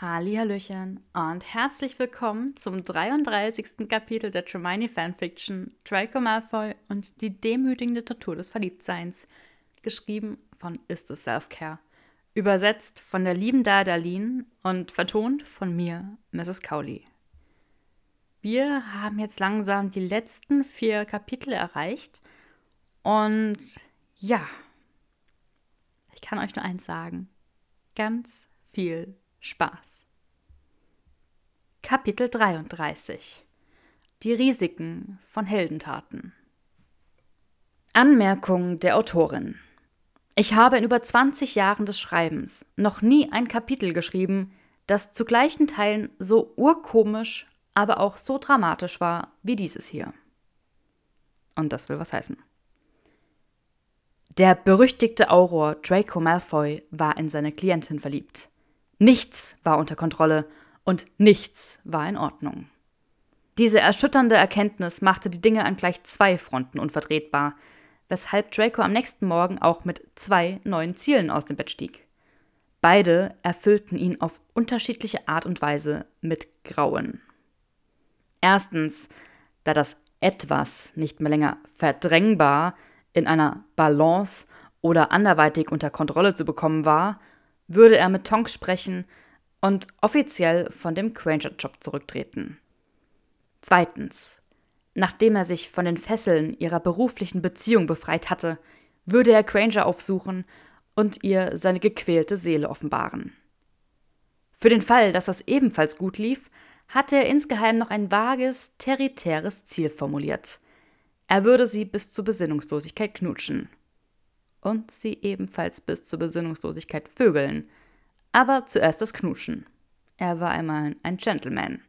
Hallöchen und herzlich willkommen zum 33. Kapitel der Tremaine Fanfiction Draco Malfoy und die demütigende Tortur des Verliebtseins, geschrieben von Is the Self-Care, übersetzt von der lieben Dardalin und vertont von mir, Mrs. Cowley. Wir haben jetzt langsam die letzten vier Kapitel erreicht und ja, ich kann euch nur eins sagen, ganz viel Spaß. Kapitel 33 Die Risiken von Heldentaten Anmerkung der Autorin Ich habe in über 20 Jahren des Schreibens noch nie ein Kapitel geschrieben, das zu gleichen Teilen so urkomisch, aber auch so dramatisch war wie dieses hier. Und das will was heißen. Der berüchtigte Auror Draco Malfoy war in seine Klientin verliebt. Nichts war unter Kontrolle und nichts war in Ordnung. Diese erschütternde Erkenntnis machte die Dinge an gleich zwei Fronten unvertretbar, weshalb Draco am nächsten Morgen auch mit zwei neuen Zielen aus dem Bett stieg. Beide erfüllten ihn auf unterschiedliche Art und Weise mit Grauen. Erstens, da das Etwas nicht mehr länger verdrängbar in einer Balance oder anderweitig unter Kontrolle zu bekommen war, würde er mit Tonks sprechen und offiziell von dem Granger-Job zurücktreten. Zweitens, nachdem er sich von den Fesseln ihrer beruflichen Beziehung befreit hatte, würde er Granger aufsuchen und ihr seine gequälte Seele offenbaren. Für den Fall, dass das ebenfalls gut lief, hatte er insgeheim noch ein vages, territäres Ziel formuliert. Er würde sie bis zur Besinnungslosigkeit knutschen und sie ebenfalls bis zur Besinnungslosigkeit vögeln. Aber zuerst das Knutschen. Er war einmal ein Gentleman.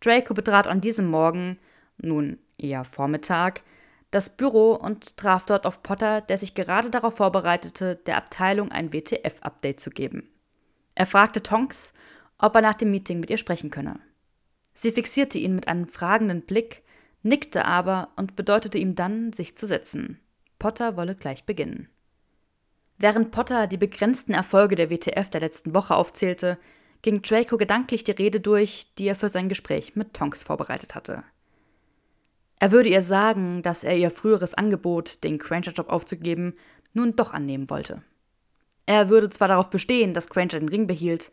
Draco betrat an diesem Morgen, nun eher Vormittag, das Büro und traf dort auf Potter, der sich gerade darauf vorbereitete, der Abteilung ein WTF-Update zu geben. Er fragte Tonks, ob er nach dem Meeting mit ihr sprechen könne. Sie fixierte ihn mit einem fragenden Blick, nickte aber und bedeutete ihm dann, sich zu setzen. Potter wolle gleich beginnen. Während Potter die begrenzten Erfolge der WTF der letzten Woche aufzählte, ging Draco gedanklich die Rede durch, die er für sein Gespräch mit Tonks vorbereitet hatte. Er würde ihr sagen, dass er ihr früheres Angebot, den Granger-Job aufzugeben, nun doch annehmen wollte. Er würde zwar darauf bestehen, dass Granger den Ring behielt,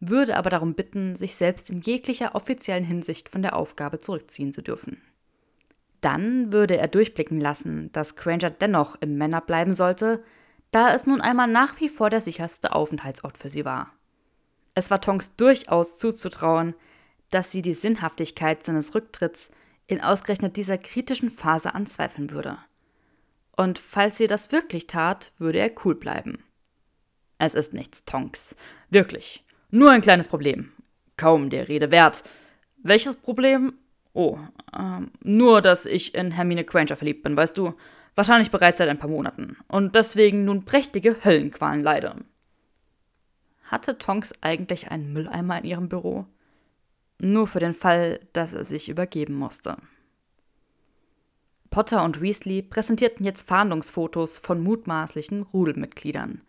würde aber darum bitten, sich selbst in jeglicher offiziellen Hinsicht von der Aufgabe zurückziehen zu dürfen. Dann würde er durchblicken lassen, dass Granger dennoch im Männer bleiben sollte, da es nun einmal nach wie vor der sicherste Aufenthaltsort für sie war. Es war Tonks durchaus zuzutrauen, dass sie die Sinnhaftigkeit seines Rücktritts in ausgerechnet dieser kritischen Phase anzweifeln würde. Und falls sie das wirklich tat, würde er cool bleiben. Es ist nichts, Tonks. Wirklich. Nur ein kleines Problem. Kaum der Rede wert. Welches Problem? Oh, ähm, nur, dass ich in Hermine Granger verliebt bin, weißt du? Wahrscheinlich bereits seit ein paar Monaten. Und deswegen nun prächtige Höllenqualen leide. Hatte Tonks eigentlich einen Mülleimer in ihrem Büro? Nur für den Fall, dass er sich übergeben musste. Potter und Weasley präsentierten jetzt Fahndungsfotos von mutmaßlichen Rudelmitgliedern.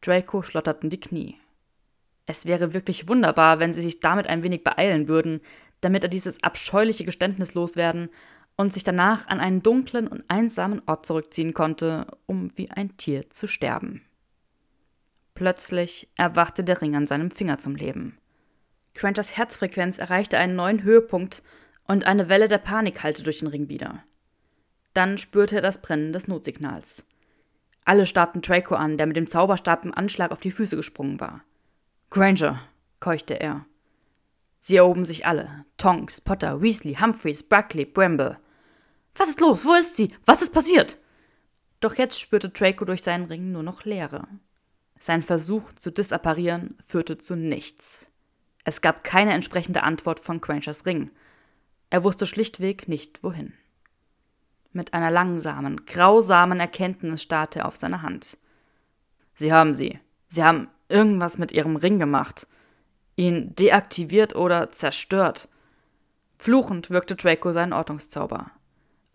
Draco schlotterten die Knie. Es wäre wirklich wunderbar, wenn sie sich damit ein wenig beeilen würden, damit er dieses abscheuliche Geständnis loswerden und sich danach an einen dunklen und einsamen Ort zurückziehen konnte, um wie ein Tier zu sterben. Plötzlich erwachte der Ring an seinem Finger zum Leben. Quentas Herzfrequenz erreichte einen neuen Höhepunkt und eine Welle der Panik hallte durch den Ring wieder. Dann spürte er das Brennen des Notsignals. Alle starrten Draco an, der mit dem Zauberstab im Anschlag auf die Füße gesprungen war. Granger, keuchte er. Sie erhoben sich alle. Tonks, Potter, Weasley, Humphreys, Brackley, Bramble. Was ist los? Wo ist sie? Was ist passiert? Doch jetzt spürte Draco durch seinen Ring nur noch Leere. Sein Versuch zu disapparieren führte zu nichts. Es gab keine entsprechende Antwort von Quenchers Ring. Er wusste schlichtweg nicht, wohin. Mit einer langsamen, grausamen Erkenntnis starrte er auf seine Hand. Sie haben sie. Sie haben irgendwas mit ihrem Ring gemacht ihn deaktiviert oder zerstört. Fluchend wirkte Draco seinen Ordnungszauber.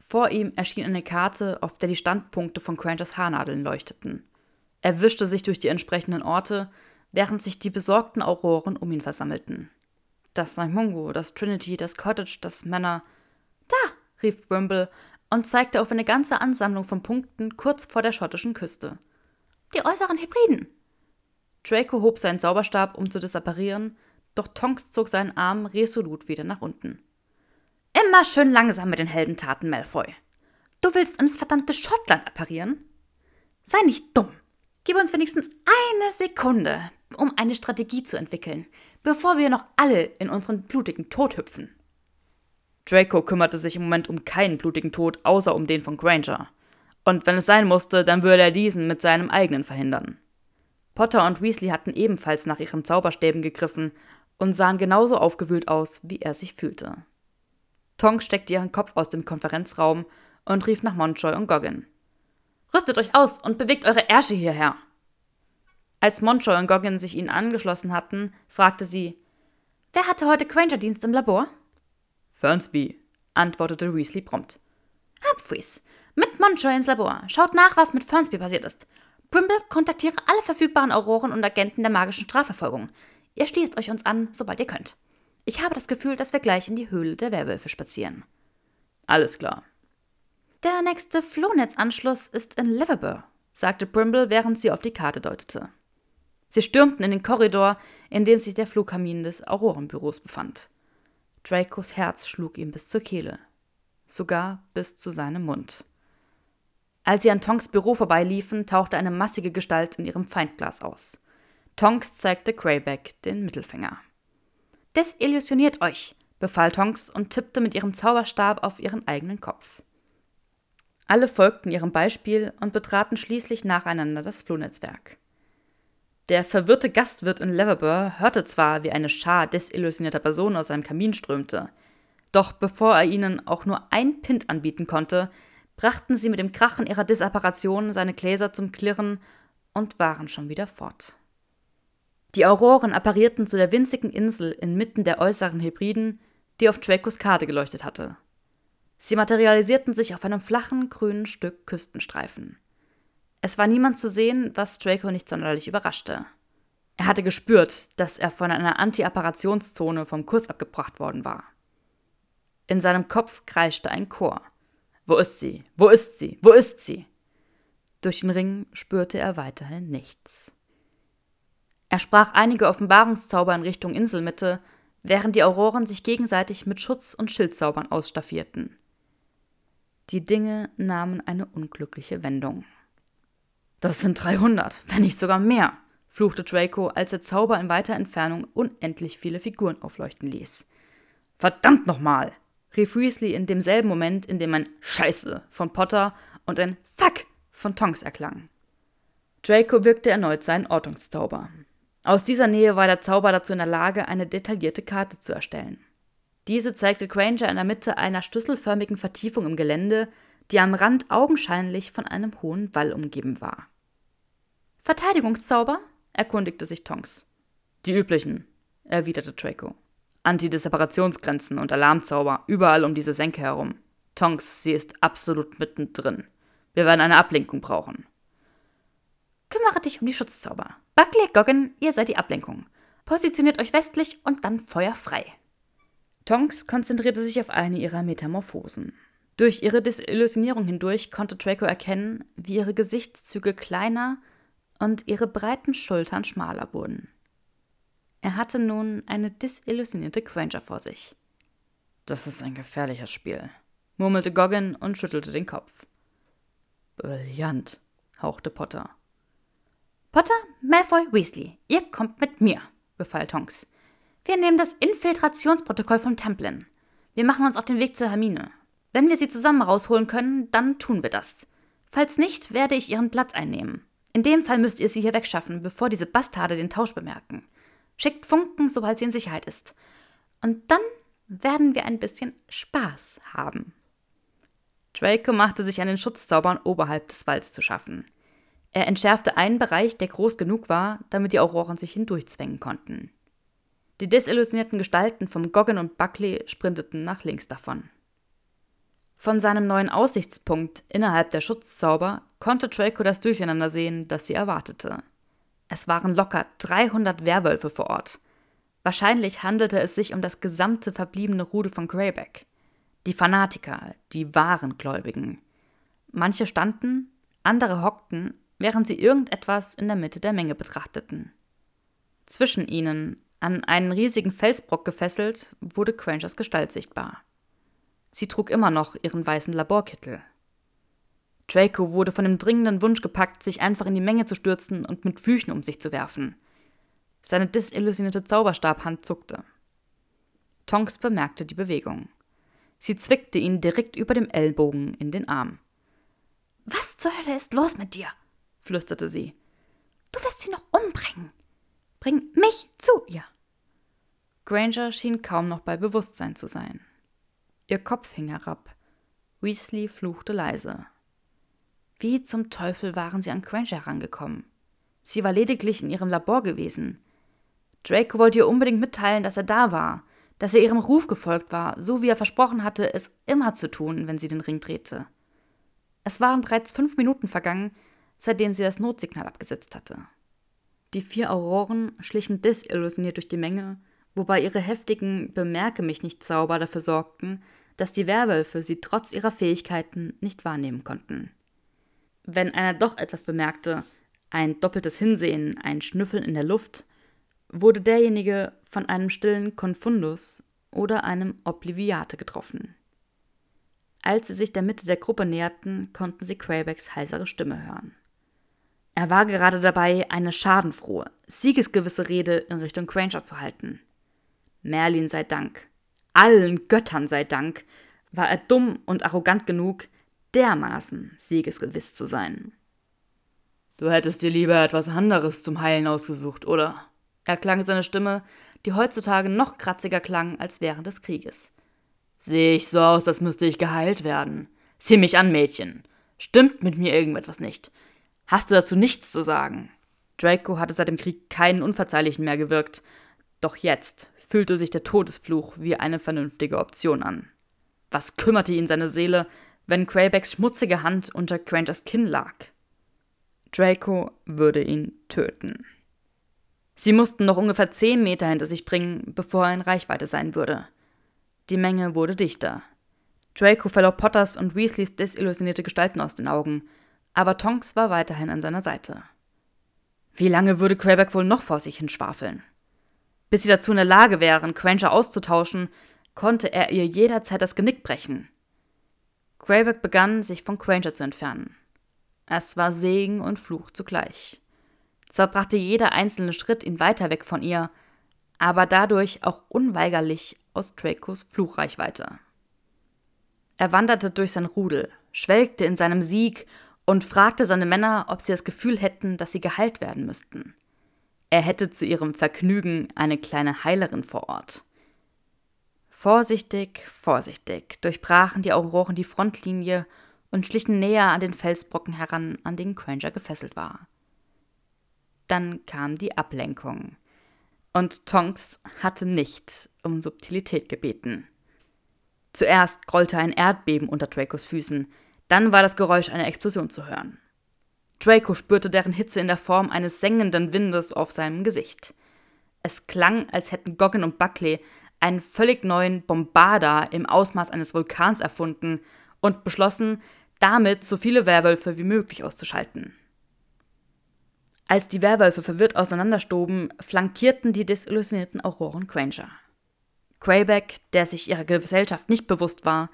Vor ihm erschien eine Karte, auf der die Standpunkte von Quenters Haarnadeln leuchteten. Er wischte sich durch die entsprechenden Orte, während sich die besorgten Auroren um ihn versammelten. Das St. Mungo, das Trinity, das Cottage, das Manor. Da! rief Brimble und zeigte auf eine ganze Ansammlung von Punkten kurz vor der schottischen Küste. Die äußeren Hybriden! Draco hob seinen Zauberstab, um zu disapparieren, doch Tonks zog seinen Arm resolut wieder nach unten. Immer schön langsam mit den Heldentaten, Malfoy. Du willst ins verdammte Schottland apparieren? Sei nicht dumm. Gib uns wenigstens eine Sekunde, um eine Strategie zu entwickeln, bevor wir noch alle in unseren blutigen Tod hüpfen. Draco kümmerte sich im Moment um keinen blutigen Tod, außer um den von Granger. Und wenn es sein musste, dann würde er diesen mit seinem eigenen verhindern. Potter und Weasley hatten ebenfalls nach ihren Zauberstäben gegriffen und sahen genauso aufgewühlt aus, wie er sich fühlte. Tonks steckte ihren Kopf aus dem Konferenzraum und rief nach Montjoy und Goggin. Rüstet euch aus und bewegt eure Ärsche hierher! Als Montjoy und Goggin sich ihnen angeschlossen hatten, fragte sie: Wer hatte heute Granger-Dienst im Labor? Fernsby, antwortete Weasley prompt. Humphreys, mit Montjoy ins Labor. Schaut nach, was mit Fernsby passiert ist. Brimble, kontaktiere alle verfügbaren Auroren und Agenten der magischen Strafverfolgung. Ihr stießt euch uns an, sobald ihr könnt. Ich habe das Gefühl, dass wir gleich in die Höhle der Werwölfe spazieren. Alles klar. Der nächste Flohnetzanschluss ist in Liverpool, sagte Brimble, während sie auf die Karte deutete. Sie stürmten in den Korridor, in dem sich der Flugkamin des Aurorenbüros befand. Dracos Herz schlug ihm bis zur Kehle, sogar bis zu seinem Mund. Als sie an Tonks Büro vorbeiliefen, tauchte eine massige Gestalt in ihrem Feindglas aus. Tonks zeigte Greyback den Mittelfinger. Desillusioniert euch, befahl Tonks und tippte mit ihrem Zauberstab auf ihren eigenen Kopf. Alle folgten ihrem Beispiel und betraten schließlich nacheinander das Flohnetzwerk. Der verwirrte Gastwirt in Leverbur hörte zwar, wie eine Schar desillusionierter Personen aus seinem Kamin strömte, doch bevor er ihnen auch nur ein Pint anbieten konnte, brachten sie mit dem Krachen ihrer Disapparation seine Gläser zum Klirren und waren schon wieder fort. Die Auroren apparierten zu der winzigen Insel inmitten der äußeren Hebriden, die auf Dracos Karte geleuchtet hatte. Sie materialisierten sich auf einem flachen, grünen Stück Küstenstreifen. Es war niemand zu sehen, was Draco nicht sonderlich überraschte. Er hatte gespürt, dass er von einer Anti-Apparationszone vom Kurs abgebracht worden war. In seinem Kopf kreischte ein Chor. Wo ist sie? Wo ist sie? Wo ist sie? Durch den Ring spürte er weiterhin nichts. Er sprach einige Offenbarungszauber in Richtung Inselmitte, während die Auroren sich gegenseitig mit Schutz- und Schildzaubern ausstaffierten. Die Dinge nahmen eine unglückliche Wendung. Das sind 300, wenn nicht sogar mehr, fluchte Draco, als der Zauber in weiter Entfernung unendlich viele Figuren aufleuchten ließ. Verdammt nochmal! Rief Weasley in demselben Moment, in dem ein Scheiße von Potter und ein Fuck von Tonks erklang. Draco wirkte erneut seinen Ortungszauber. Aus dieser Nähe war der Zauber dazu in der Lage, eine detaillierte Karte zu erstellen. Diese zeigte Granger in der Mitte einer schlüsselförmigen Vertiefung im Gelände, die am Rand augenscheinlich von einem hohen Wall umgeben war. Verteidigungszauber? erkundigte sich Tonks. Die üblichen, erwiderte Draco. Antideseparationsgrenzen und Alarmzauber überall um diese Senke herum. Tonks, sie ist absolut mittendrin. Wir werden eine Ablenkung brauchen. Kümmere dich um die Schutzzauber. Buckley, Goggin, ihr seid die Ablenkung. Positioniert euch westlich und dann Feuer frei. Tonks konzentrierte sich auf eine ihrer Metamorphosen. Durch ihre Desillusionierung hindurch konnte Draco erkennen, wie ihre Gesichtszüge kleiner und ihre breiten Schultern schmaler wurden. Er hatte nun eine desillusionierte Granger vor sich. Das ist ein gefährliches Spiel, murmelte Goggin und schüttelte den Kopf. Brillant, hauchte Potter. Potter, Malfoy, Weasley, ihr kommt mit mir, befahl Tonks. Wir nehmen das Infiltrationsprotokoll von Templin. Wir machen uns auf den Weg zur Hermine. Wenn wir sie zusammen rausholen können, dann tun wir das. Falls nicht, werde ich ihren Platz einnehmen. In dem Fall müsst ihr sie hier wegschaffen, bevor diese Bastarde den Tausch bemerken. Schickt Funken, sobald sie in Sicherheit ist. Und dann werden wir ein bisschen Spaß haben. Draco machte sich an den Schutzzaubern oberhalb des Walls zu schaffen. Er entschärfte einen Bereich, der groß genug war, damit die Auroren sich hindurchzwängen konnten. Die desillusionierten Gestalten vom Goggin und Buckley sprinteten nach links davon. Von seinem neuen Aussichtspunkt innerhalb der Schutzzauber konnte Draco das Durcheinander sehen, das sie erwartete. Es waren locker 300 Werwölfe vor Ort. Wahrscheinlich handelte es sich um das gesamte verbliebene Rudel von Greyback. Die Fanatiker, die wahren Gläubigen. Manche standen, andere hockten, während sie irgendetwas in der Mitte der Menge betrachteten. Zwischen ihnen, an einen riesigen Felsbrock gefesselt, wurde Quangers Gestalt sichtbar. Sie trug immer noch ihren weißen Laborkittel. Draco wurde von dem dringenden Wunsch gepackt, sich einfach in die Menge zu stürzen und mit Flüchen um sich zu werfen. Seine desillusionierte Zauberstabhand zuckte. Tonks bemerkte die Bewegung. Sie zwickte ihn direkt über dem Ellbogen in den Arm. Was zur Hölle ist los mit dir? flüsterte sie. Du wirst sie noch umbringen. Bring mich zu ihr. Granger schien kaum noch bei Bewusstsein zu sein. Ihr Kopf hing herab. Weasley fluchte leise. Wie zum Teufel waren sie an Granger herangekommen? Sie war lediglich in ihrem Labor gewesen. Draco wollte ihr unbedingt mitteilen, dass er da war, dass er ihrem Ruf gefolgt war, so wie er versprochen hatte, es immer zu tun, wenn sie den Ring drehte. Es waren bereits fünf Minuten vergangen, seitdem sie das Notsignal abgesetzt hatte. Die vier Auroren schlichen desillusioniert durch die Menge, wobei ihre heftigen Bemerke mich nicht Zauber dafür sorgten, dass die Werwölfe sie trotz ihrer Fähigkeiten nicht wahrnehmen konnten. Wenn einer doch etwas bemerkte, ein doppeltes Hinsehen, ein Schnüffeln in der Luft, wurde derjenige von einem stillen Confundus oder einem Obliviate getroffen. Als sie sich der Mitte der Gruppe näherten, konnten sie Quabecks heisere Stimme hören. Er war gerade dabei, eine schadenfrohe, siegesgewisse Rede in Richtung Granger zu halten. Merlin sei Dank, allen Göttern sei Dank, war er dumm und arrogant genug, dermaßen siegesgewiss zu sein. Du hättest dir lieber etwas anderes zum Heilen ausgesucht, oder? erklang seine Stimme, die heutzutage noch kratziger klang als während des Krieges. Sehe ich so aus, als müsste ich geheilt werden. Sieh mich an, Mädchen. Stimmt mit mir irgendetwas nicht? Hast du dazu nichts zu sagen? Draco hatte seit dem Krieg keinen Unverzeihlichen mehr gewirkt, doch jetzt fühlte sich der Todesfluch wie eine vernünftige Option an. Was kümmerte ihn seine Seele, wenn Graybacks schmutzige Hand unter Grangers Kinn lag? Draco würde ihn töten. Sie mussten noch ungefähr zehn Meter hinter sich bringen, bevor er in Reichweite sein würde. Die Menge wurde dichter. Draco verlor Potters und Weasleys desillusionierte Gestalten aus den Augen, aber Tonks war weiterhin an seiner Seite. Wie lange würde Quebec wohl noch vor sich hinschwafeln? Bis sie dazu in der Lage wären, Quencher auszutauschen, konnte er ihr jederzeit das Genick brechen. Greyback begann, sich von Quencher zu entfernen. Es war Segen und Fluch zugleich. Zwar brachte jeder einzelne Schritt ihn weiter weg von ihr, aber dadurch auch unweigerlich aus Dracos Fluchreichweite. Er wanderte durch sein Rudel, schwelgte in seinem Sieg und fragte seine Männer, ob sie das Gefühl hätten, dass sie geheilt werden müssten. Er hätte zu ihrem Vergnügen eine kleine Heilerin vor Ort. Vorsichtig, vorsichtig durchbrachen die Auroren die Frontlinie und schlichen näher an den Felsbrocken heran, an den Granger gefesselt war. Dann kam die Ablenkung. Und Tonks hatte nicht um Subtilität gebeten. Zuerst grollte ein Erdbeben unter Dracos Füßen, dann war das Geräusch einer Explosion zu hören. Draco spürte deren Hitze in der Form eines sengenden Windes auf seinem Gesicht. Es klang, als hätten Goggin und Buckley einen völlig neuen Bombarder im Ausmaß eines Vulkans erfunden und beschlossen, damit so viele Werwölfe wie möglich auszuschalten. Als die Werwölfe verwirrt auseinanderstoben, flankierten die desillusionierten Auroren Granger. Greyback, der sich ihrer Gesellschaft nicht bewusst war,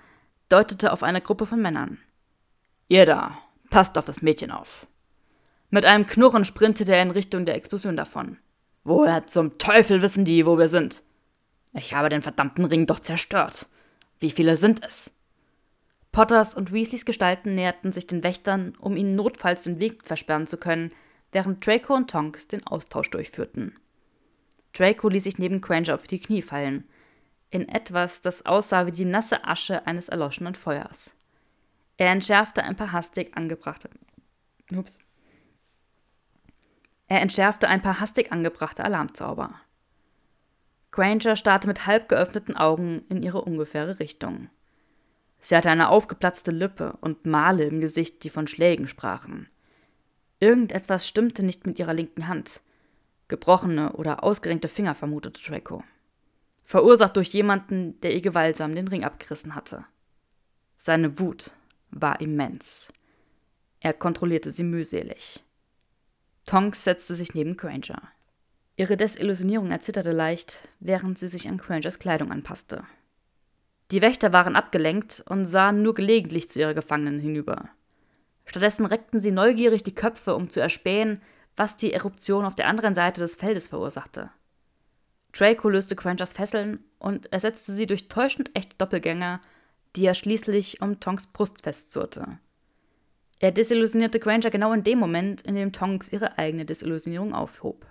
deutete auf eine Gruppe von Männern. Ihr da, passt auf das Mädchen auf. Mit einem Knurren sprintete er in Richtung der Explosion davon. Woher zum Teufel wissen die, wo wir sind? Ich habe den verdammten Ring doch zerstört. Wie viele sind es? Potters und Weasleys Gestalten näherten sich den Wächtern, um ihnen notfalls den Weg versperren zu können, während Draco und Tonks den Austausch durchführten. Draco ließ sich neben Granger auf die Knie fallen, in etwas, das aussah wie die nasse Asche eines erloschenen Feuers. Er entschärfte ein paar hastig angebrachte. Ups. Er entschärfte ein paar hastig angebrachte Alarmzauber. Granger starrte mit halb geöffneten Augen in ihre ungefähre Richtung. Sie hatte eine aufgeplatzte Lippe und Male im Gesicht, die von Schlägen sprachen. Irgendetwas stimmte nicht mit ihrer linken Hand. Gebrochene oder ausgerenkte Finger vermutete Draco. Verursacht durch jemanden, der ihr gewaltsam den Ring abgerissen hatte. Seine Wut war immens. Er kontrollierte sie mühselig. Tonks setzte sich neben Granger. Ihre Desillusionierung erzitterte leicht, während sie sich an Grangers Kleidung anpasste. Die Wächter waren abgelenkt und sahen nur gelegentlich zu ihrer Gefangenen hinüber. Stattdessen reckten sie neugierig die Köpfe, um zu erspähen, was die Eruption auf der anderen Seite des Feldes verursachte. Draco löste Grangers Fesseln und ersetzte sie durch täuschend echte Doppelgänger, die er schließlich um Tonks Brust festzurrte. Er desillusionierte Granger genau in dem Moment, in dem Tonks ihre eigene Desillusionierung aufhob.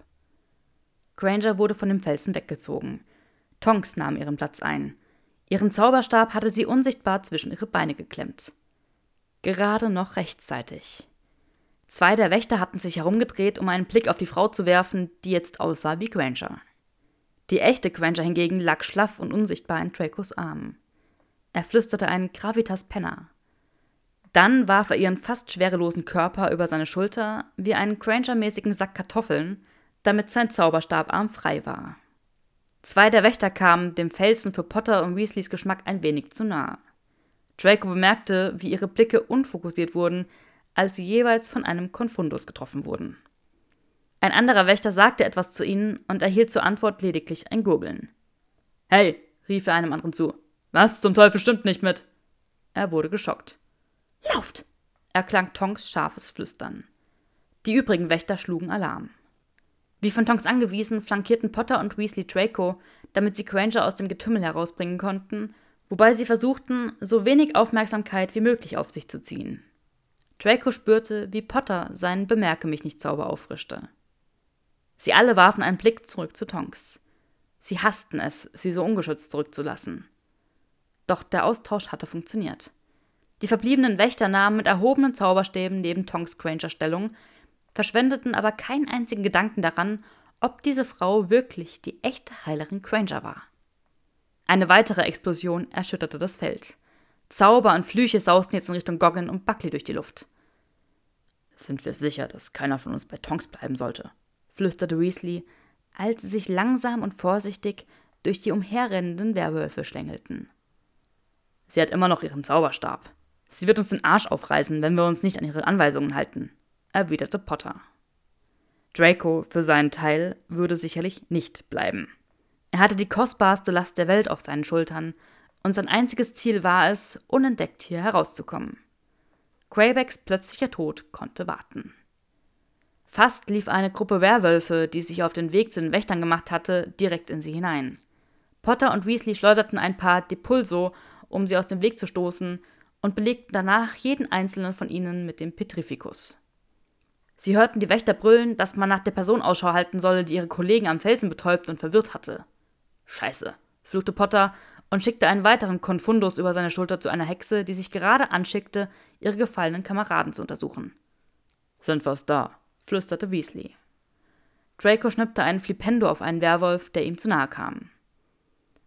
Granger wurde von dem Felsen weggezogen. Tonks nahm ihren Platz ein. Ihren Zauberstab hatte sie unsichtbar zwischen ihre Beine geklemmt. Gerade noch rechtzeitig. Zwei der Wächter hatten sich herumgedreht, um einen Blick auf die Frau zu werfen, die jetzt aussah wie Granger. Die echte Granger hingegen lag schlaff und unsichtbar in Dracos Armen. Er flüsterte einen Gravitas Penna. Dann warf er ihren fast schwerelosen Körper über seine Schulter wie einen Granger-mäßigen Sack Kartoffeln damit sein Zauberstabarm frei war. Zwei der Wächter kamen dem Felsen für Potter und Weasleys Geschmack ein wenig zu nahe. Draco bemerkte, wie ihre Blicke unfokussiert wurden, als sie jeweils von einem Konfundus getroffen wurden. Ein anderer Wächter sagte etwas zu ihnen und erhielt zur Antwort lediglich ein Gurgeln. Hey, rief er einem anderen zu. Was zum Teufel stimmt nicht mit? Er wurde geschockt. Lauft! erklang Tonks scharfes Flüstern. Die übrigen Wächter schlugen Alarm. Wie von Tonks angewiesen, flankierten Potter und Weasley Draco, damit sie Granger aus dem Getümmel herausbringen konnten, wobei sie versuchten, so wenig Aufmerksamkeit wie möglich auf sich zu ziehen. Draco spürte, wie Potter seinen Bemerke mich nicht Zauber auffrischte. Sie alle warfen einen Blick zurück zu Tonks. Sie hassten es, sie so ungeschützt zurückzulassen. Doch der Austausch hatte funktioniert. Die verbliebenen Wächter nahmen mit erhobenen Zauberstäben neben Tonks Granger Stellung, verschwendeten aber keinen einzigen Gedanken daran, ob diese Frau wirklich die echte Heilerin Granger war. Eine weitere Explosion erschütterte das Feld. Zauber und Flüche sausten jetzt in Richtung Goggin und Buckley durch die Luft. Sind wir sicher, dass keiner von uns bei Tonks bleiben sollte? flüsterte Weasley, als sie sich langsam und vorsichtig durch die umherrennenden Werwölfe schlängelten. Sie hat immer noch ihren Zauberstab. Sie wird uns den Arsch aufreißen, wenn wir uns nicht an ihre Anweisungen halten erwiderte Potter. Draco für seinen Teil würde sicherlich nicht bleiben. Er hatte die kostbarste Last der Welt auf seinen Schultern, und sein einziges Ziel war es, unentdeckt hier herauszukommen. Graybacks plötzlicher Tod konnte warten. Fast lief eine Gruppe Werwölfe, die sich auf den Weg zu den Wächtern gemacht hatte, direkt in sie hinein. Potter und Weasley schleuderten ein paar Depulso, um sie aus dem Weg zu stoßen, und belegten danach jeden einzelnen von ihnen mit dem Petrificus. Sie hörten die Wächter brüllen, dass man nach der Person Ausschau halten solle, die ihre Kollegen am Felsen betäubt und verwirrt hatte. Scheiße, fluchte Potter und schickte einen weiteren Konfundus über seine Schulter zu einer Hexe, die sich gerade anschickte, ihre gefallenen Kameraden zu untersuchen. Sind fast da, flüsterte Weasley. Draco schnippte einen Flipendo auf einen Werwolf, der ihm zu nahe kam.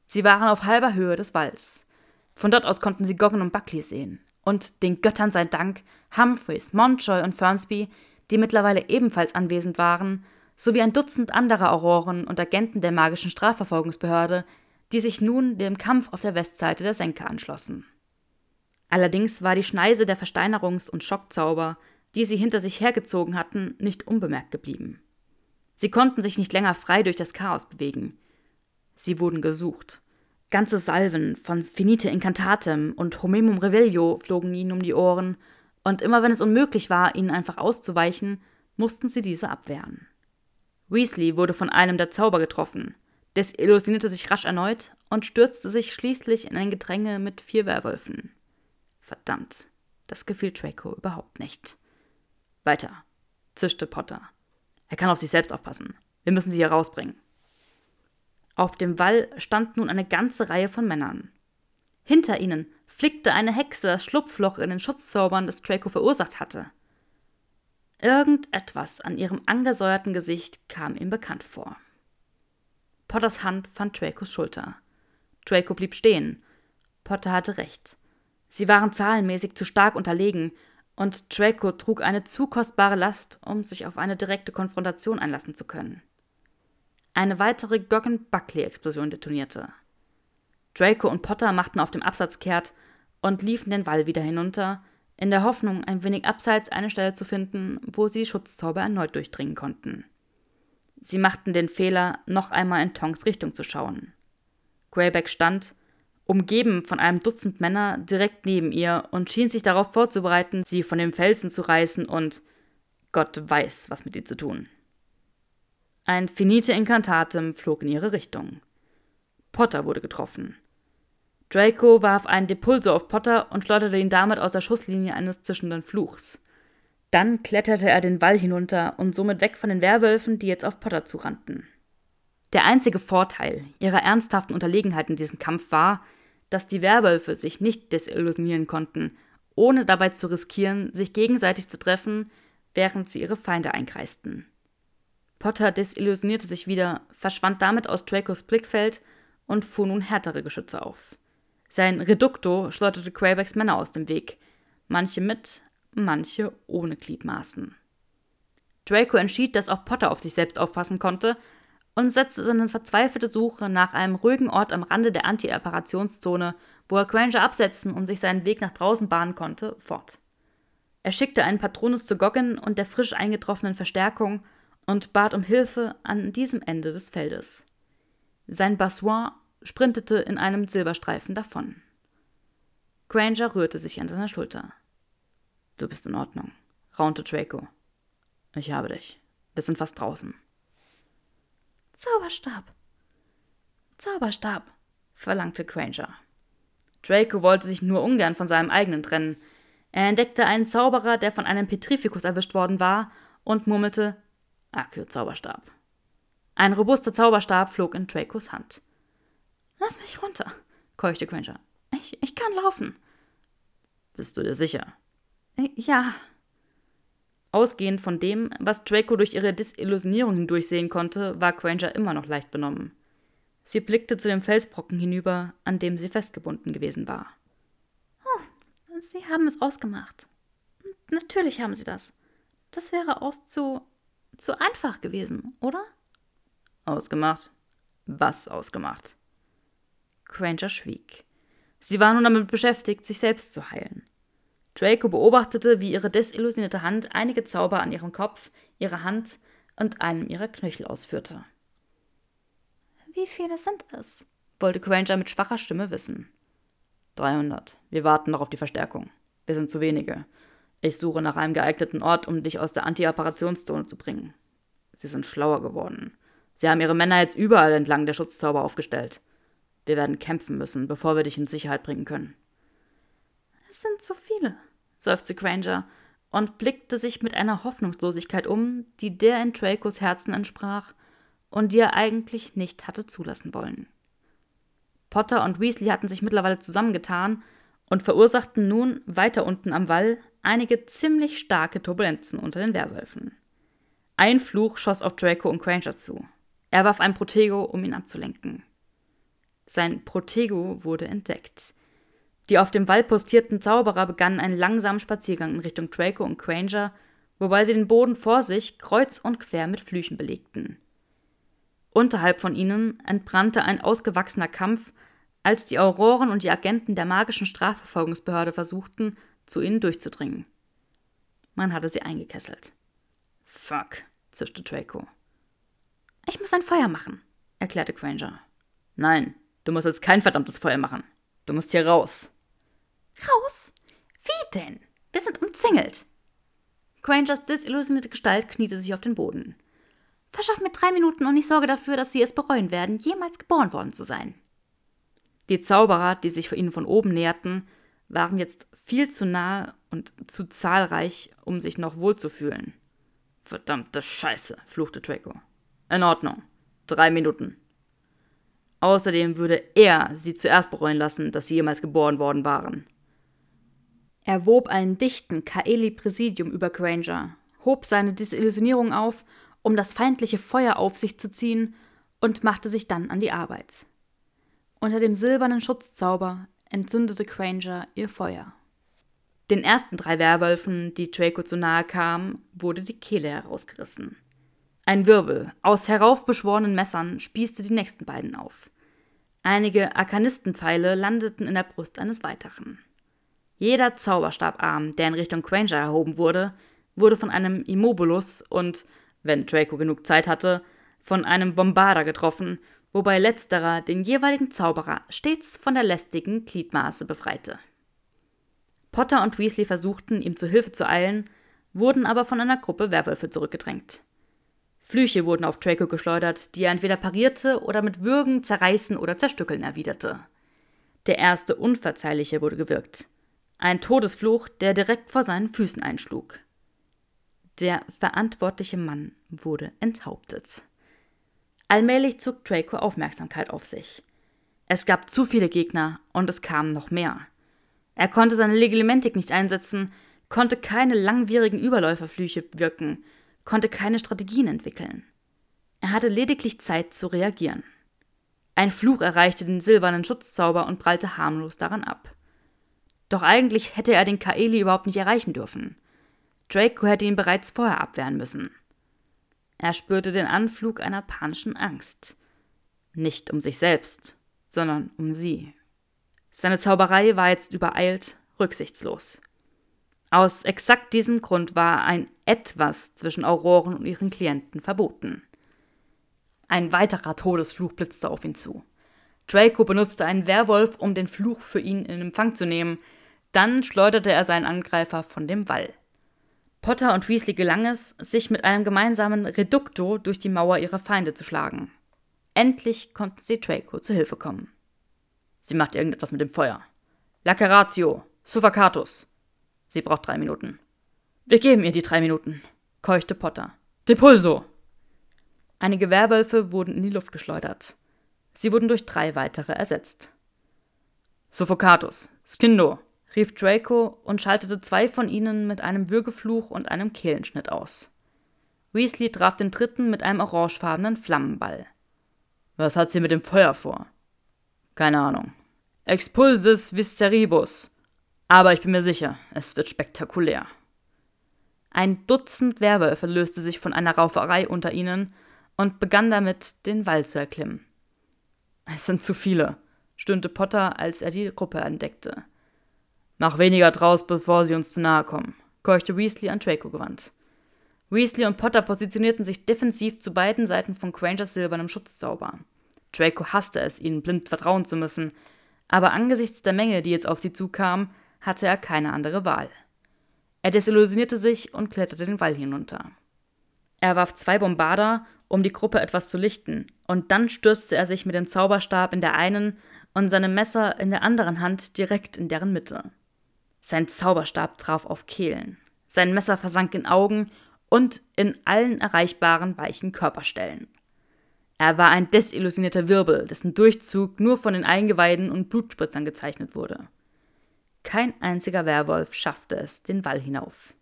Sie waren auf halber Höhe des Walls. Von dort aus konnten sie Goggin und Buckley sehen. Und den Göttern sei Dank, Humphreys, Montjoy und Fernsby die mittlerweile ebenfalls anwesend waren, sowie ein Dutzend anderer Auroren und Agenten der magischen Strafverfolgungsbehörde, die sich nun dem Kampf auf der Westseite der Senke anschlossen. Allerdings war die Schneise der Versteinerungs- und Schockzauber, die sie hinter sich hergezogen hatten, nicht unbemerkt geblieben. Sie konnten sich nicht länger frei durch das Chaos bewegen. Sie wurden gesucht. Ganze Salven von Finite Incantatem und Homemum Revelio flogen ihnen um die Ohren, und immer wenn es unmöglich war, ihnen einfach auszuweichen, mussten sie diese abwehren. Weasley wurde von einem der Zauber getroffen, desillusionierte sich rasch erneut und stürzte sich schließlich in ein Gedränge mit vier Werwölfen. Verdammt, das gefiel Draco überhaupt nicht. Weiter, zischte Potter. Er kann auf sich selbst aufpassen. Wir müssen sie hier rausbringen. Auf dem Wall stand nun eine ganze Reihe von Männern. Hinter ihnen flickte eine Hexe das Schlupfloch in den Schutzzaubern, das Draco verursacht hatte. Irgendetwas an ihrem angesäuerten Gesicht kam ihm bekannt vor. Potters Hand fand Dracos Schulter. Draco blieb stehen. Potter hatte recht. Sie waren zahlenmäßig zu stark unterlegen, und Draco trug eine zu kostbare Last, um sich auf eine direkte Konfrontation einlassen zu können. Eine weitere Goggin-Buckley-Explosion detonierte. Draco und Potter machten auf dem Absatz kehrt und liefen den Wall wieder hinunter, in der Hoffnung, ein wenig abseits eine Stelle zu finden, wo sie die Schutzzauber erneut durchdringen konnten. Sie machten den Fehler, noch einmal in Tongs Richtung zu schauen. Greyback stand, umgeben von einem Dutzend Männer, direkt neben ihr und schien sich darauf vorzubereiten, sie von dem Felsen zu reißen und Gott weiß, was mit ihr zu tun. Ein Finite Incantatem flog in ihre Richtung. Potter wurde getroffen. Draco warf einen Depulso auf Potter und schleuderte ihn damit aus der Schusslinie eines zischenden Fluchs. Dann kletterte er den Wall hinunter und somit weg von den Werwölfen, die jetzt auf Potter zurannten. Der einzige Vorteil ihrer ernsthaften Unterlegenheit in diesem Kampf war, dass die Werwölfe sich nicht desillusionieren konnten, ohne dabei zu riskieren, sich gegenseitig zu treffen, während sie ihre Feinde einkreisten. Potter desillusionierte sich wieder, verschwand damit aus Dracos Blickfeld und fuhr nun härtere Geschütze auf. Sein Reducto schleuderte Quabecks Männer aus dem Weg, manche mit, manche ohne Gliedmaßen. Draco entschied, dass auch Potter auf sich selbst aufpassen konnte und setzte seine verzweifelte Suche nach einem ruhigen Ort am Rande der Anti-Apparationszone, wo er Granger absetzen und sich seinen Weg nach draußen bahnen konnte, fort. Er schickte einen Patronus zu Goggin und der frisch eingetroffenen Verstärkung und bat um Hilfe an diesem Ende des Feldes. Sein Bassoin sprintete in einem Silberstreifen davon. Granger rührte sich an seiner Schulter. Du bist in Ordnung, raunte Draco. Ich habe dich. Wir sind fast draußen. Zauberstab. Zauberstab, verlangte Granger. Draco wollte sich nur ungern von seinem eigenen trennen. Er entdeckte einen Zauberer, der von einem Petrificus erwischt worden war, und murmelte Akio Zauberstab. Ein robuster Zauberstab flog in Dracos Hand. Lass mich runter, keuchte Granger. Ich, ich kann laufen. Bist du dir sicher? Äh, ja. Ausgehend von dem, was Draco durch ihre Desillusionierung hindurchsehen konnte, war Granger immer noch leicht benommen. Sie blickte zu dem Felsbrocken hinüber, an dem sie festgebunden gewesen war. Oh, Sie haben es ausgemacht. Natürlich haben Sie das. Das wäre aus zu. zu einfach gewesen, oder? Ausgemacht? Was ausgemacht? Granger schwieg. Sie war nun damit beschäftigt, sich selbst zu heilen. Draco beobachtete, wie ihre desillusionierte Hand einige Zauber an ihrem Kopf, ihrer Hand und einem ihrer Knöchel ausführte. Wie viele sind es? wollte Granger mit schwacher Stimme wissen. 300. Wir warten noch auf die Verstärkung. Wir sind zu wenige. Ich suche nach einem geeigneten Ort, um dich aus der Anti-Apparationszone zu bringen. Sie sind schlauer geworden. Sie haben ihre Männer jetzt überall entlang der Schutzzauber aufgestellt. Wir werden kämpfen müssen, bevor wir dich in Sicherheit bringen können. Es sind zu viele, seufzte Granger und blickte sich mit einer Hoffnungslosigkeit um, die der in Dracos Herzen entsprach und die er eigentlich nicht hatte zulassen wollen. Potter und Weasley hatten sich mittlerweile zusammengetan und verursachten nun weiter unten am Wall einige ziemlich starke Turbulenzen unter den Werwölfen. Ein Fluch schoss auf Draco und Granger zu. Er warf ein Protego, um ihn abzulenken. Sein Protego wurde entdeckt. Die auf dem Wall postierten Zauberer begannen einen langsamen Spaziergang in Richtung Draco und Granger, wobei sie den Boden vor sich kreuz und quer mit Flüchen belegten. Unterhalb von ihnen entbrannte ein ausgewachsener Kampf, als die Auroren und die Agenten der magischen Strafverfolgungsbehörde versuchten, zu ihnen durchzudringen. Man hatte sie eingekesselt. Fuck, zischte Draco. Ich muss ein Feuer machen, erklärte Granger. Nein, Du musst jetzt kein verdammtes Feuer machen. Du musst hier raus. Raus? Wie denn? Wir sind umzingelt. Grangers desillusionierte Gestalt kniete sich auf den Boden. Verschaff mir drei Minuten und ich sorge dafür, dass sie es bereuen werden, jemals geboren worden zu sein. Die Zauberer, die sich vor ihnen von oben näherten, waren jetzt viel zu nahe und zu zahlreich, um sich noch wohlzufühlen. Verdammte Scheiße, fluchte Draco. In Ordnung. Drei Minuten. Außerdem würde er sie zuerst bereuen lassen, dass sie jemals geboren worden waren. Er wob einen dichten Kaeli-Präsidium über Granger, hob seine Desillusionierung auf, um das feindliche Feuer auf sich zu ziehen, und machte sich dann an die Arbeit. Unter dem silbernen Schutzzauber entzündete Granger ihr Feuer. Den ersten drei Werwölfen, die Draco zu nahe kamen, wurde die Kehle herausgerissen. Ein Wirbel aus heraufbeschworenen Messern spießte die nächsten beiden auf. Einige Arkanistenpfeile landeten in der Brust eines weiteren. Jeder Zauberstabarm, der in Richtung Granger erhoben wurde, wurde von einem Immobilus und, wenn Draco genug Zeit hatte, von einem Bombarder getroffen, wobei letzterer den jeweiligen Zauberer stets von der lästigen Gliedmaße befreite. Potter und Weasley versuchten, ihm zu Hilfe zu eilen, wurden aber von einer Gruppe Werwölfe zurückgedrängt. Flüche wurden auf Draco geschleudert, die er entweder parierte oder mit Würgen, Zerreißen oder Zerstückeln erwiderte. Der erste unverzeihliche wurde gewirkt. Ein Todesfluch, der direkt vor seinen Füßen einschlug. Der verantwortliche Mann wurde enthauptet. Allmählich zog Draco Aufmerksamkeit auf sich. Es gab zu viele Gegner und es kamen noch mehr. Er konnte seine Legilimentik nicht einsetzen, konnte keine langwierigen Überläuferflüche wirken, konnte keine Strategien entwickeln. Er hatte lediglich Zeit zu reagieren. Ein Fluch erreichte den silbernen Schutzzauber und prallte harmlos daran ab. Doch eigentlich hätte er den Kaeli überhaupt nicht erreichen dürfen. Draco hätte ihn bereits vorher abwehren müssen. Er spürte den Anflug einer panischen Angst. Nicht um sich selbst, sondern um sie. Seine Zauberei war jetzt übereilt, rücksichtslos. Aus exakt diesem Grund war ein Etwas zwischen Auroren und ihren Klienten verboten. Ein weiterer Todesfluch blitzte auf ihn zu. Draco benutzte einen Werwolf, um den Fluch für ihn in Empfang zu nehmen. Dann schleuderte er seinen Angreifer von dem Wall. Potter und Weasley gelang es, sich mit einem gemeinsamen Reducto durch die Mauer ihrer Feinde zu schlagen. Endlich konnten sie Draco zu Hilfe kommen. Sie macht irgendetwas mit dem Feuer. Laceratio, Suffocatus. Sie braucht drei Minuten. Wir geben ihr die drei Minuten, keuchte Potter. Depulso! Einige Werwölfe wurden in die Luft geschleudert. Sie wurden durch drei weitere ersetzt. Suffocatus, Skindo, rief Draco und schaltete zwei von ihnen mit einem Würgefluch und einem Kehlenschnitt aus. Weasley traf den dritten mit einem orangefarbenen Flammenball. Was hat sie mit dem Feuer vor? Keine Ahnung. Expulsis visceribus. Aber ich bin mir sicher, es wird spektakulär. Ein Dutzend Werwölfe löste sich von einer Rauferei unter ihnen und begann damit, den Wall zu erklimmen. Es sind zu viele, stöhnte Potter, als er die Gruppe entdeckte. Mach weniger draus, bevor sie uns zu nahe kommen, keuchte Weasley an Draco gewandt. Weasley und Potter positionierten sich defensiv zu beiden Seiten von Grangers silbernem Schutzzauber. Draco hasste es, ihnen blind vertrauen zu müssen, aber angesichts der Menge, die jetzt auf sie zukam, hatte er keine andere Wahl. Er desillusionierte sich und kletterte den Wall hinunter. Er warf zwei Bombarder, um die Gruppe etwas zu lichten, und dann stürzte er sich mit dem Zauberstab in der einen und seinem Messer in der anderen Hand direkt in deren Mitte. Sein Zauberstab traf auf Kehlen. Sein Messer versank in Augen und in allen erreichbaren weichen Körperstellen. Er war ein desillusionierter Wirbel, dessen Durchzug nur von den Eingeweiden und Blutspritzern gezeichnet wurde. Kein einziger Werwolf schaffte es den Wall hinauf.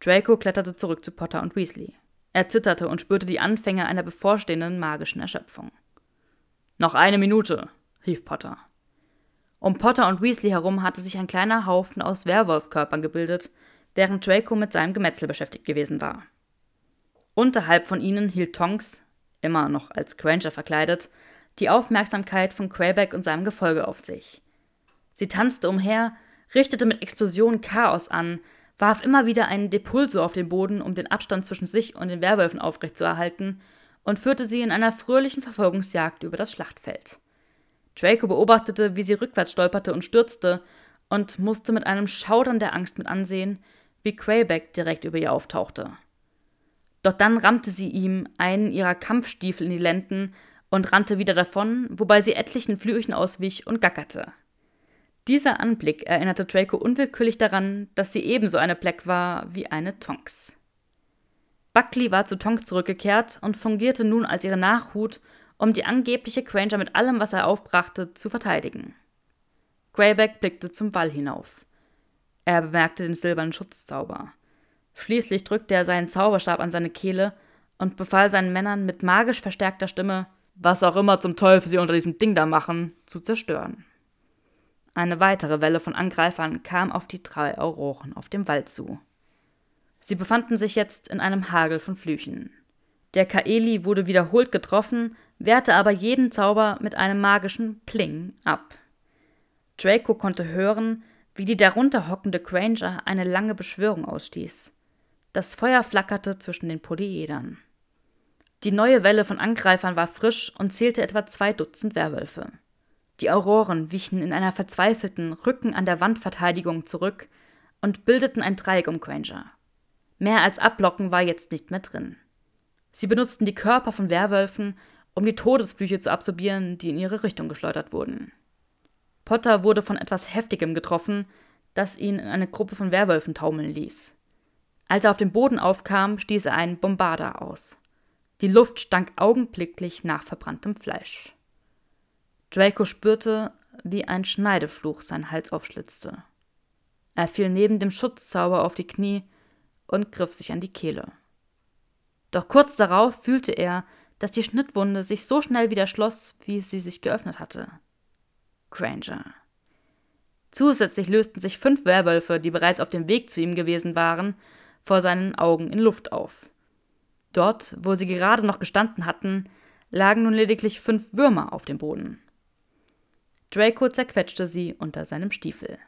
Draco kletterte zurück zu Potter und Weasley. Er zitterte und spürte die Anfänge einer bevorstehenden magischen Erschöpfung. Noch eine Minute, rief Potter. Um Potter und Weasley herum hatte sich ein kleiner Haufen aus Werwolfkörpern gebildet, während Draco mit seinem Gemetzel beschäftigt gewesen war. Unterhalb von ihnen hielt Tonks, immer noch als Granger verkleidet, die Aufmerksamkeit von Quayback und seinem Gefolge auf sich. Sie tanzte umher, richtete mit Explosionen Chaos an, warf immer wieder einen Depulso auf den Boden, um den Abstand zwischen sich und den Werwölfen aufrechtzuerhalten, und führte sie in einer fröhlichen Verfolgungsjagd über das Schlachtfeld. Draco beobachtete, wie sie rückwärts stolperte und stürzte, und musste mit einem Schaudern der Angst mit ansehen, wie Quayback direkt über ihr auftauchte. Doch dann rammte sie ihm einen ihrer Kampfstiefel in die Lenden und rannte wieder davon, wobei sie etlichen Flüchen auswich und gackerte. Dieser Anblick erinnerte Draco unwillkürlich daran, dass sie ebenso eine Black war wie eine Tonks. Buckley war zu Tonks zurückgekehrt und fungierte nun als ihre Nachhut um die angebliche Granger mit allem, was er aufbrachte, zu verteidigen. Greyback blickte zum Wall hinauf. Er bemerkte den silbernen Schutzzauber. Schließlich drückte er seinen Zauberstab an seine Kehle und befahl seinen Männern mit magisch verstärkter Stimme, was auch immer zum Teufel sie unter diesem Ding da machen, zu zerstören. Eine weitere Welle von Angreifern kam auf die drei Auroren auf dem Wald zu. Sie befanden sich jetzt in einem Hagel von Flüchen. Der Kaeli wurde wiederholt getroffen, wehrte aber jeden Zauber mit einem magischen Pling ab. Draco konnte hören, wie die darunter hockende Granger eine lange Beschwörung ausstieß. Das Feuer flackerte zwischen den Polyedern. Die neue Welle von Angreifern war frisch und zählte etwa zwei Dutzend Werwölfe. Die Auroren wichen in einer verzweifelten Rücken an der Wandverteidigung zurück und bildeten ein Dreieck um Granger. Mehr als Ablocken war jetzt nicht mehr drin. Sie benutzten die Körper von Werwölfen, um die Todesflüche zu absorbieren, die in ihre Richtung geschleudert wurden. Potter wurde von etwas Heftigem getroffen, das ihn in eine Gruppe von Werwölfen taumeln ließ. Als er auf dem Boden aufkam, stieß er einen Bombarder aus. Die Luft stank augenblicklich nach verbranntem Fleisch. Draco spürte, wie ein Schneidefluch seinen Hals aufschlitzte. Er fiel neben dem Schutzzauber auf die Knie und griff sich an die Kehle. Doch kurz darauf fühlte er, dass die Schnittwunde sich so schnell wieder schloss, wie sie sich geöffnet hatte. Granger. Zusätzlich lösten sich fünf Werwölfe, die bereits auf dem Weg zu ihm gewesen waren, vor seinen Augen in Luft auf. Dort, wo sie gerade noch gestanden hatten, lagen nun lediglich fünf Würmer auf dem Boden. Draco zerquetschte sie unter seinem Stiefel.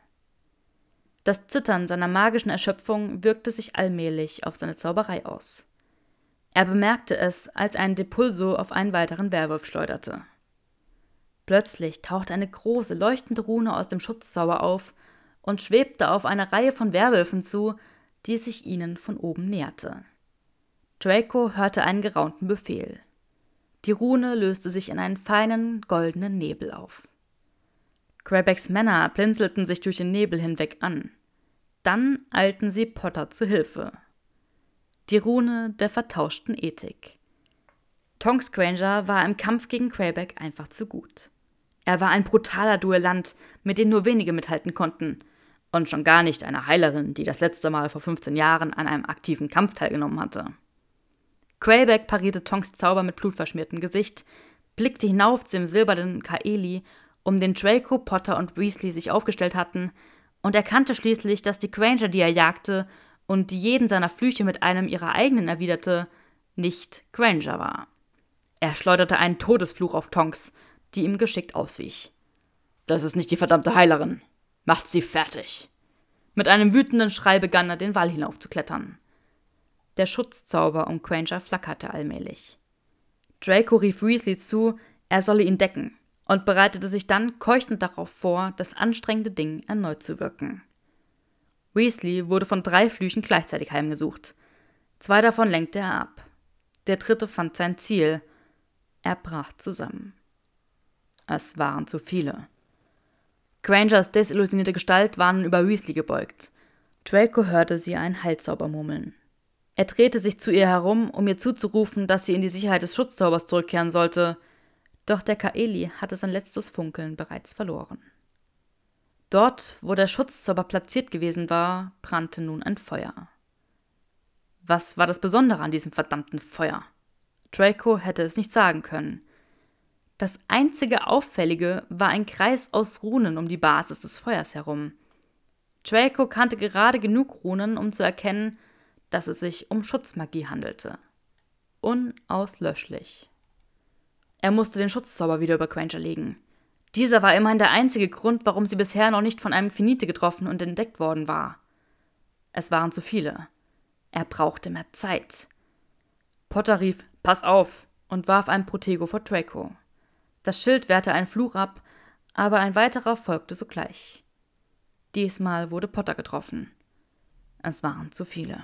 Das Zittern seiner magischen Erschöpfung wirkte sich allmählich auf seine Zauberei aus. Er bemerkte es, als ein Depulso auf einen weiteren Werwolf schleuderte. Plötzlich tauchte eine große, leuchtende Rune aus dem Schutzzauber auf und schwebte auf eine Reihe von Werwölfen zu, die sich ihnen von oben näherte. Draco hörte einen geraunten Befehl. Die Rune löste sich in einen feinen, goldenen Nebel auf. Quebecks Männer blinzelten sich durch den Nebel hinweg an. Dann eilten sie Potter zu Hilfe. Die Rune der vertauschten Ethik. Tonks Granger war im Kampf gegen Quebec einfach zu gut. Er war ein brutaler Duellant, mit dem nur wenige mithalten konnten. Und schon gar nicht eine Heilerin, die das letzte Mal vor 15 Jahren an einem aktiven Kampf teilgenommen hatte. Quayback parierte Tonks Zauber mit blutverschmiertem Gesicht, blickte hinauf zu dem silbernen Kaeli, um den Draco, Potter und Weasley sich aufgestellt hatten, und erkannte schließlich, dass die Granger, die er jagte und die jeden seiner Flüche mit einem ihrer eigenen erwiderte, nicht Granger war. Er schleuderte einen Todesfluch auf Tonks, die ihm geschickt auswich. Das ist nicht die verdammte Heilerin. Macht sie fertig. Mit einem wütenden Schrei begann er, den Wall hinaufzuklettern. Der Schutzzauber um Granger flackerte allmählich. Draco rief Weasley zu, er solle ihn decken, und bereitete sich dann keuchend darauf vor, das anstrengende Ding erneut zu wirken. Weasley wurde von drei Flüchen gleichzeitig heimgesucht. Zwei davon lenkte er ab. Der dritte fand sein Ziel. Er brach zusammen. Es waren zu viele. Grangers desillusionierte Gestalt war nun über Weasley gebeugt. Draco hörte sie einen Halszauber murmeln. Er drehte sich zu ihr herum, um ihr zuzurufen, dass sie in die Sicherheit des Schutzzaubers zurückkehren sollte, doch der Kaeli hatte sein letztes Funkeln bereits verloren. Dort, wo der Schutzzauber platziert gewesen war, brannte nun ein Feuer. Was war das Besondere an diesem verdammten Feuer? Draco hätte es nicht sagen können. Das einzige Auffällige war ein Kreis aus Runen um die Basis des Feuers herum. Draco kannte gerade genug Runen, um zu erkennen, dass es sich um Schutzmagie handelte. Unauslöschlich. Er musste den Schutzzauber wieder über Quencher legen. Dieser war immerhin der einzige Grund, warum sie bisher noch nicht von einem Finite getroffen und entdeckt worden war. Es waren zu viele. Er brauchte mehr Zeit. Potter rief Pass auf und warf ein Protego vor Draco. Das Schild wehrte einen Fluch ab, aber ein weiterer folgte sogleich. Diesmal wurde Potter getroffen. Es waren zu viele.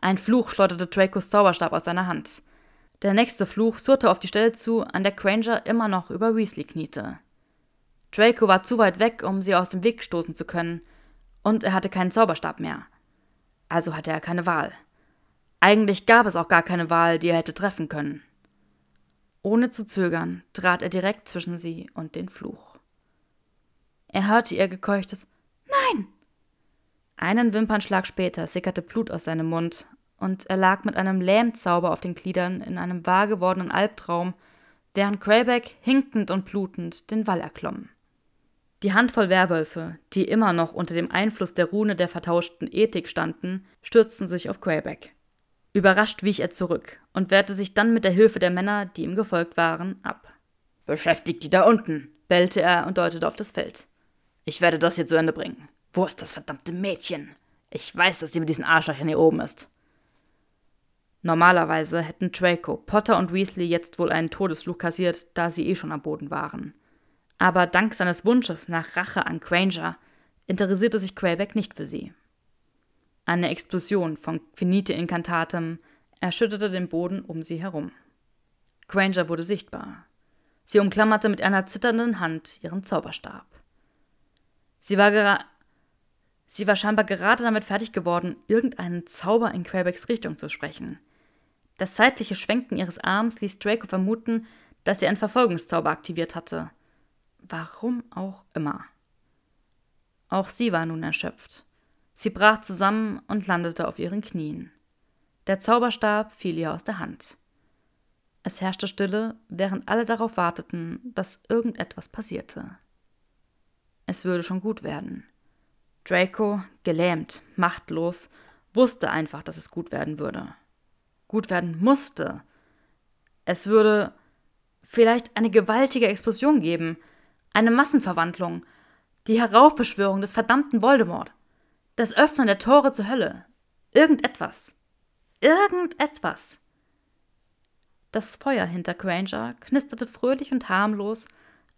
Ein Fluch schleuderte Dracos Zauberstab aus seiner Hand. Der nächste Fluch surrte auf die Stelle zu, an der Granger immer noch über Weasley kniete. Draco war zu weit weg, um sie aus dem Weg stoßen zu können, und er hatte keinen Zauberstab mehr. Also hatte er keine Wahl. Eigentlich gab es auch gar keine Wahl, die er hätte treffen können. Ohne zu zögern trat er direkt zwischen sie und den Fluch. Er hörte ihr gekeuchtes Nein. Einen Wimpernschlag später sickerte Blut aus seinem Mund, und er lag mit einem Lähmzauber auf den Gliedern in einem wahr gewordenen Albtraum, während Greyback hinkend und blutend den Wall erklomm. Die Handvoll Werwölfe, die immer noch unter dem Einfluss der Rune der vertauschten Ethik standen, stürzten sich auf Greyback. Überrascht wich er zurück und wehrte sich dann mit der Hilfe der Männer, die ihm gefolgt waren, ab. Beschäftigt die da unten, bellte er und deutete auf das Feld. Ich werde das hier zu Ende bringen. Wo ist das verdammte Mädchen? Ich weiß, dass sie mit diesen Arschlöchern hier oben ist. Normalerweise hätten Draco, Potter und Weasley jetzt wohl einen Todesfluch kassiert, da sie eh schon am Boden waren. Aber dank seines Wunsches nach Rache an Granger interessierte sich Quayback nicht für sie. Eine Explosion von Finite Incantatem erschütterte den Boden um sie herum. Granger wurde sichtbar. Sie umklammerte mit einer zitternden Hand ihren Zauberstab. Sie war, gera sie war scheinbar gerade damit fertig geworden, irgendeinen Zauber in Quebecks Richtung zu sprechen. Das seitliche Schwenken ihres Arms ließ Draco vermuten, dass sie einen Verfolgungszauber aktiviert hatte. Warum auch immer. Auch sie war nun erschöpft. Sie brach zusammen und landete auf ihren Knien. Der Zauberstab fiel ihr aus der Hand. Es herrschte Stille, während alle darauf warteten, dass irgendetwas passierte. Es würde schon gut werden. Draco, gelähmt, machtlos, wusste einfach, dass es gut werden würde gut werden musste. Es würde vielleicht eine gewaltige Explosion geben, eine Massenverwandlung, die Heraufbeschwörung des verdammten Voldemort, das Öffnen der Tore zur Hölle. Irgendetwas. Irgendetwas. Das Feuer hinter Granger knisterte fröhlich und harmlos,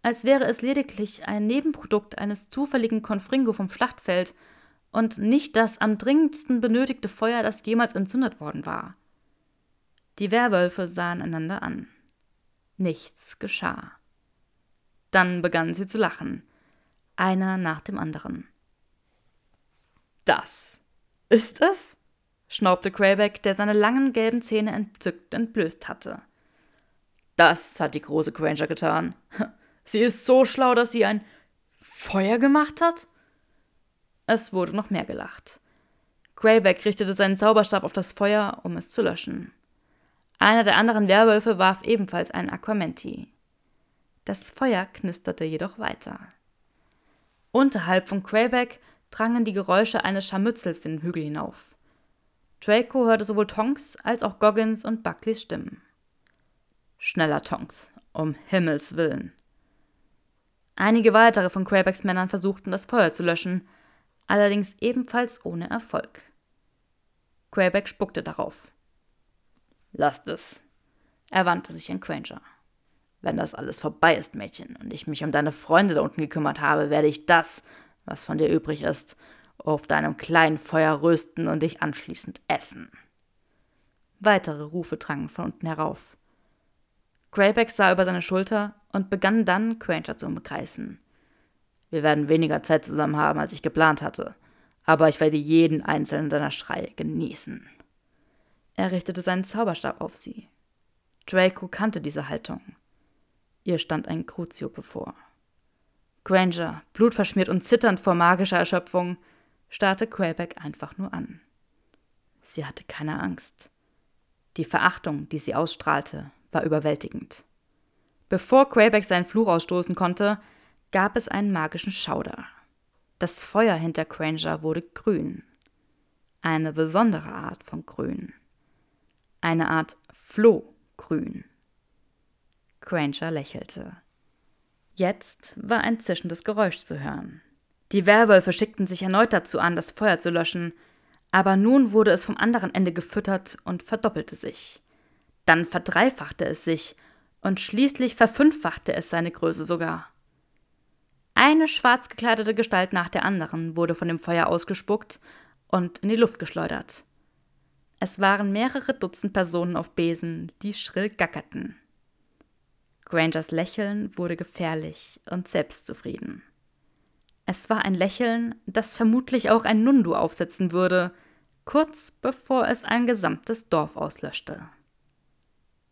als wäre es lediglich ein Nebenprodukt eines zufälligen Confringo vom Schlachtfeld und nicht das am dringendsten benötigte Feuer, das jemals entzündet worden war. Die Werwölfe sahen einander an. Nichts geschah. Dann begannen sie zu lachen, einer nach dem anderen. Das ist es? schnaubte Greyback, der seine langen gelben Zähne entzückt entblößt hatte. Das hat die große Granger getan. Sie ist so schlau, dass sie ein Feuer gemacht hat? Es wurde noch mehr gelacht. Greyback richtete seinen Zauberstab auf das Feuer, um es zu löschen. Einer der anderen Werwölfe warf ebenfalls einen Aquamenti. Das Feuer knisterte jedoch weiter. Unterhalb von Quayback drangen die Geräusche eines Scharmützels den Hügel hinauf. Draco hörte sowohl Tonks als auch Goggins und Buckleys Stimmen. Schneller, Tonks, um Himmels willen. Einige weitere von Quaybacks Männern versuchten, das Feuer zu löschen, allerdings ebenfalls ohne Erfolg. Quayback spuckte darauf. Lasst es. Er wandte sich an Granger. Wenn das alles vorbei ist, Mädchen, und ich mich um deine Freunde da unten gekümmert habe, werde ich das, was von dir übrig ist, auf deinem kleinen Feuer rösten und dich anschließend essen. Weitere Rufe drangen von unten herauf. Greyback sah über seine Schulter und begann dann, Granger zu umkreisen. Wir werden weniger Zeit zusammen haben, als ich geplant hatte, aber ich werde jeden einzelnen deiner Schreie genießen. Er richtete seinen Zauberstab auf sie. Draco kannte diese Haltung. Ihr stand ein Crucio bevor. Granger, blutverschmiert und zitternd vor magischer Erschöpfung, starrte Quayback einfach nur an. Sie hatte keine Angst. Die Verachtung, die sie ausstrahlte, war überwältigend. Bevor Quayback seinen Fluch ausstoßen konnte, gab es einen magischen Schauder. Das Feuer hinter Granger wurde grün. Eine besondere Art von Grün eine Art Flohgrün. Granger lächelte. Jetzt war ein zischendes Geräusch zu hören. Die Werwölfe schickten sich erneut dazu an, das Feuer zu löschen, aber nun wurde es vom anderen Ende gefüttert und verdoppelte sich. Dann verdreifachte es sich und schließlich verfünffachte es seine Größe sogar. Eine schwarz gekleidete Gestalt nach der anderen wurde von dem Feuer ausgespuckt und in die Luft geschleudert. Es waren mehrere Dutzend Personen auf Besen, die schrill gackerten. Grangers Lächeln wurde gefährlich und selbstzufrieden. Es war ein Lächeln, das vermutlich auch ein Nundu aufsetzen würde, kurz bevor es ein gesamtes Dorf auslöschte.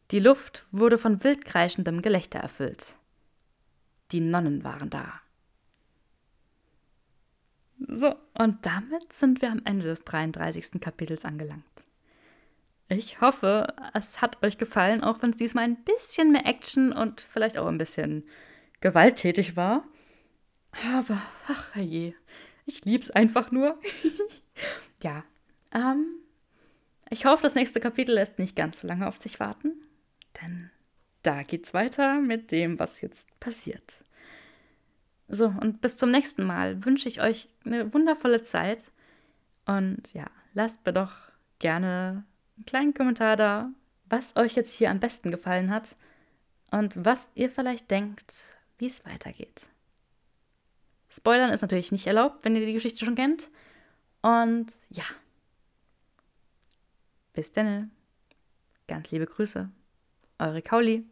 Die Luft wurde von wild kreischendem Gelächter erfüllt. Die Nonnen waren da. So, und damit sind wir am Ende des 33. Kapitels angelangt. Ich hoffe, es hat euch gefallen, auch wenn es diesmal ein bisschen mehr Action und vielleicht auch ein bisschen gewalttätig war. Aber, ach je, ich lieb's einfach nur. ja, ähm, ich hoffe, das nächste Kapitel lässt nicht ganz so lange auf sich warten, denn da geht's weiter mit dem, was jetzt passiert. So, und bis zum nächsten Mal wünsche ich euch eine wundervolle Zeit. Und ja, lasst mir doch gerne einen kleinen Kommentar da, was euch jetzt hier am besten gefallen hat und was ihr vielleicht denkt, wie es weitergeht. Spoilern ist natürlich nicht erlaubt, wenn ihr die Geschichte schon kennt. Und ja, bis dann. Ganz liebe Grüße. Eure Kauli.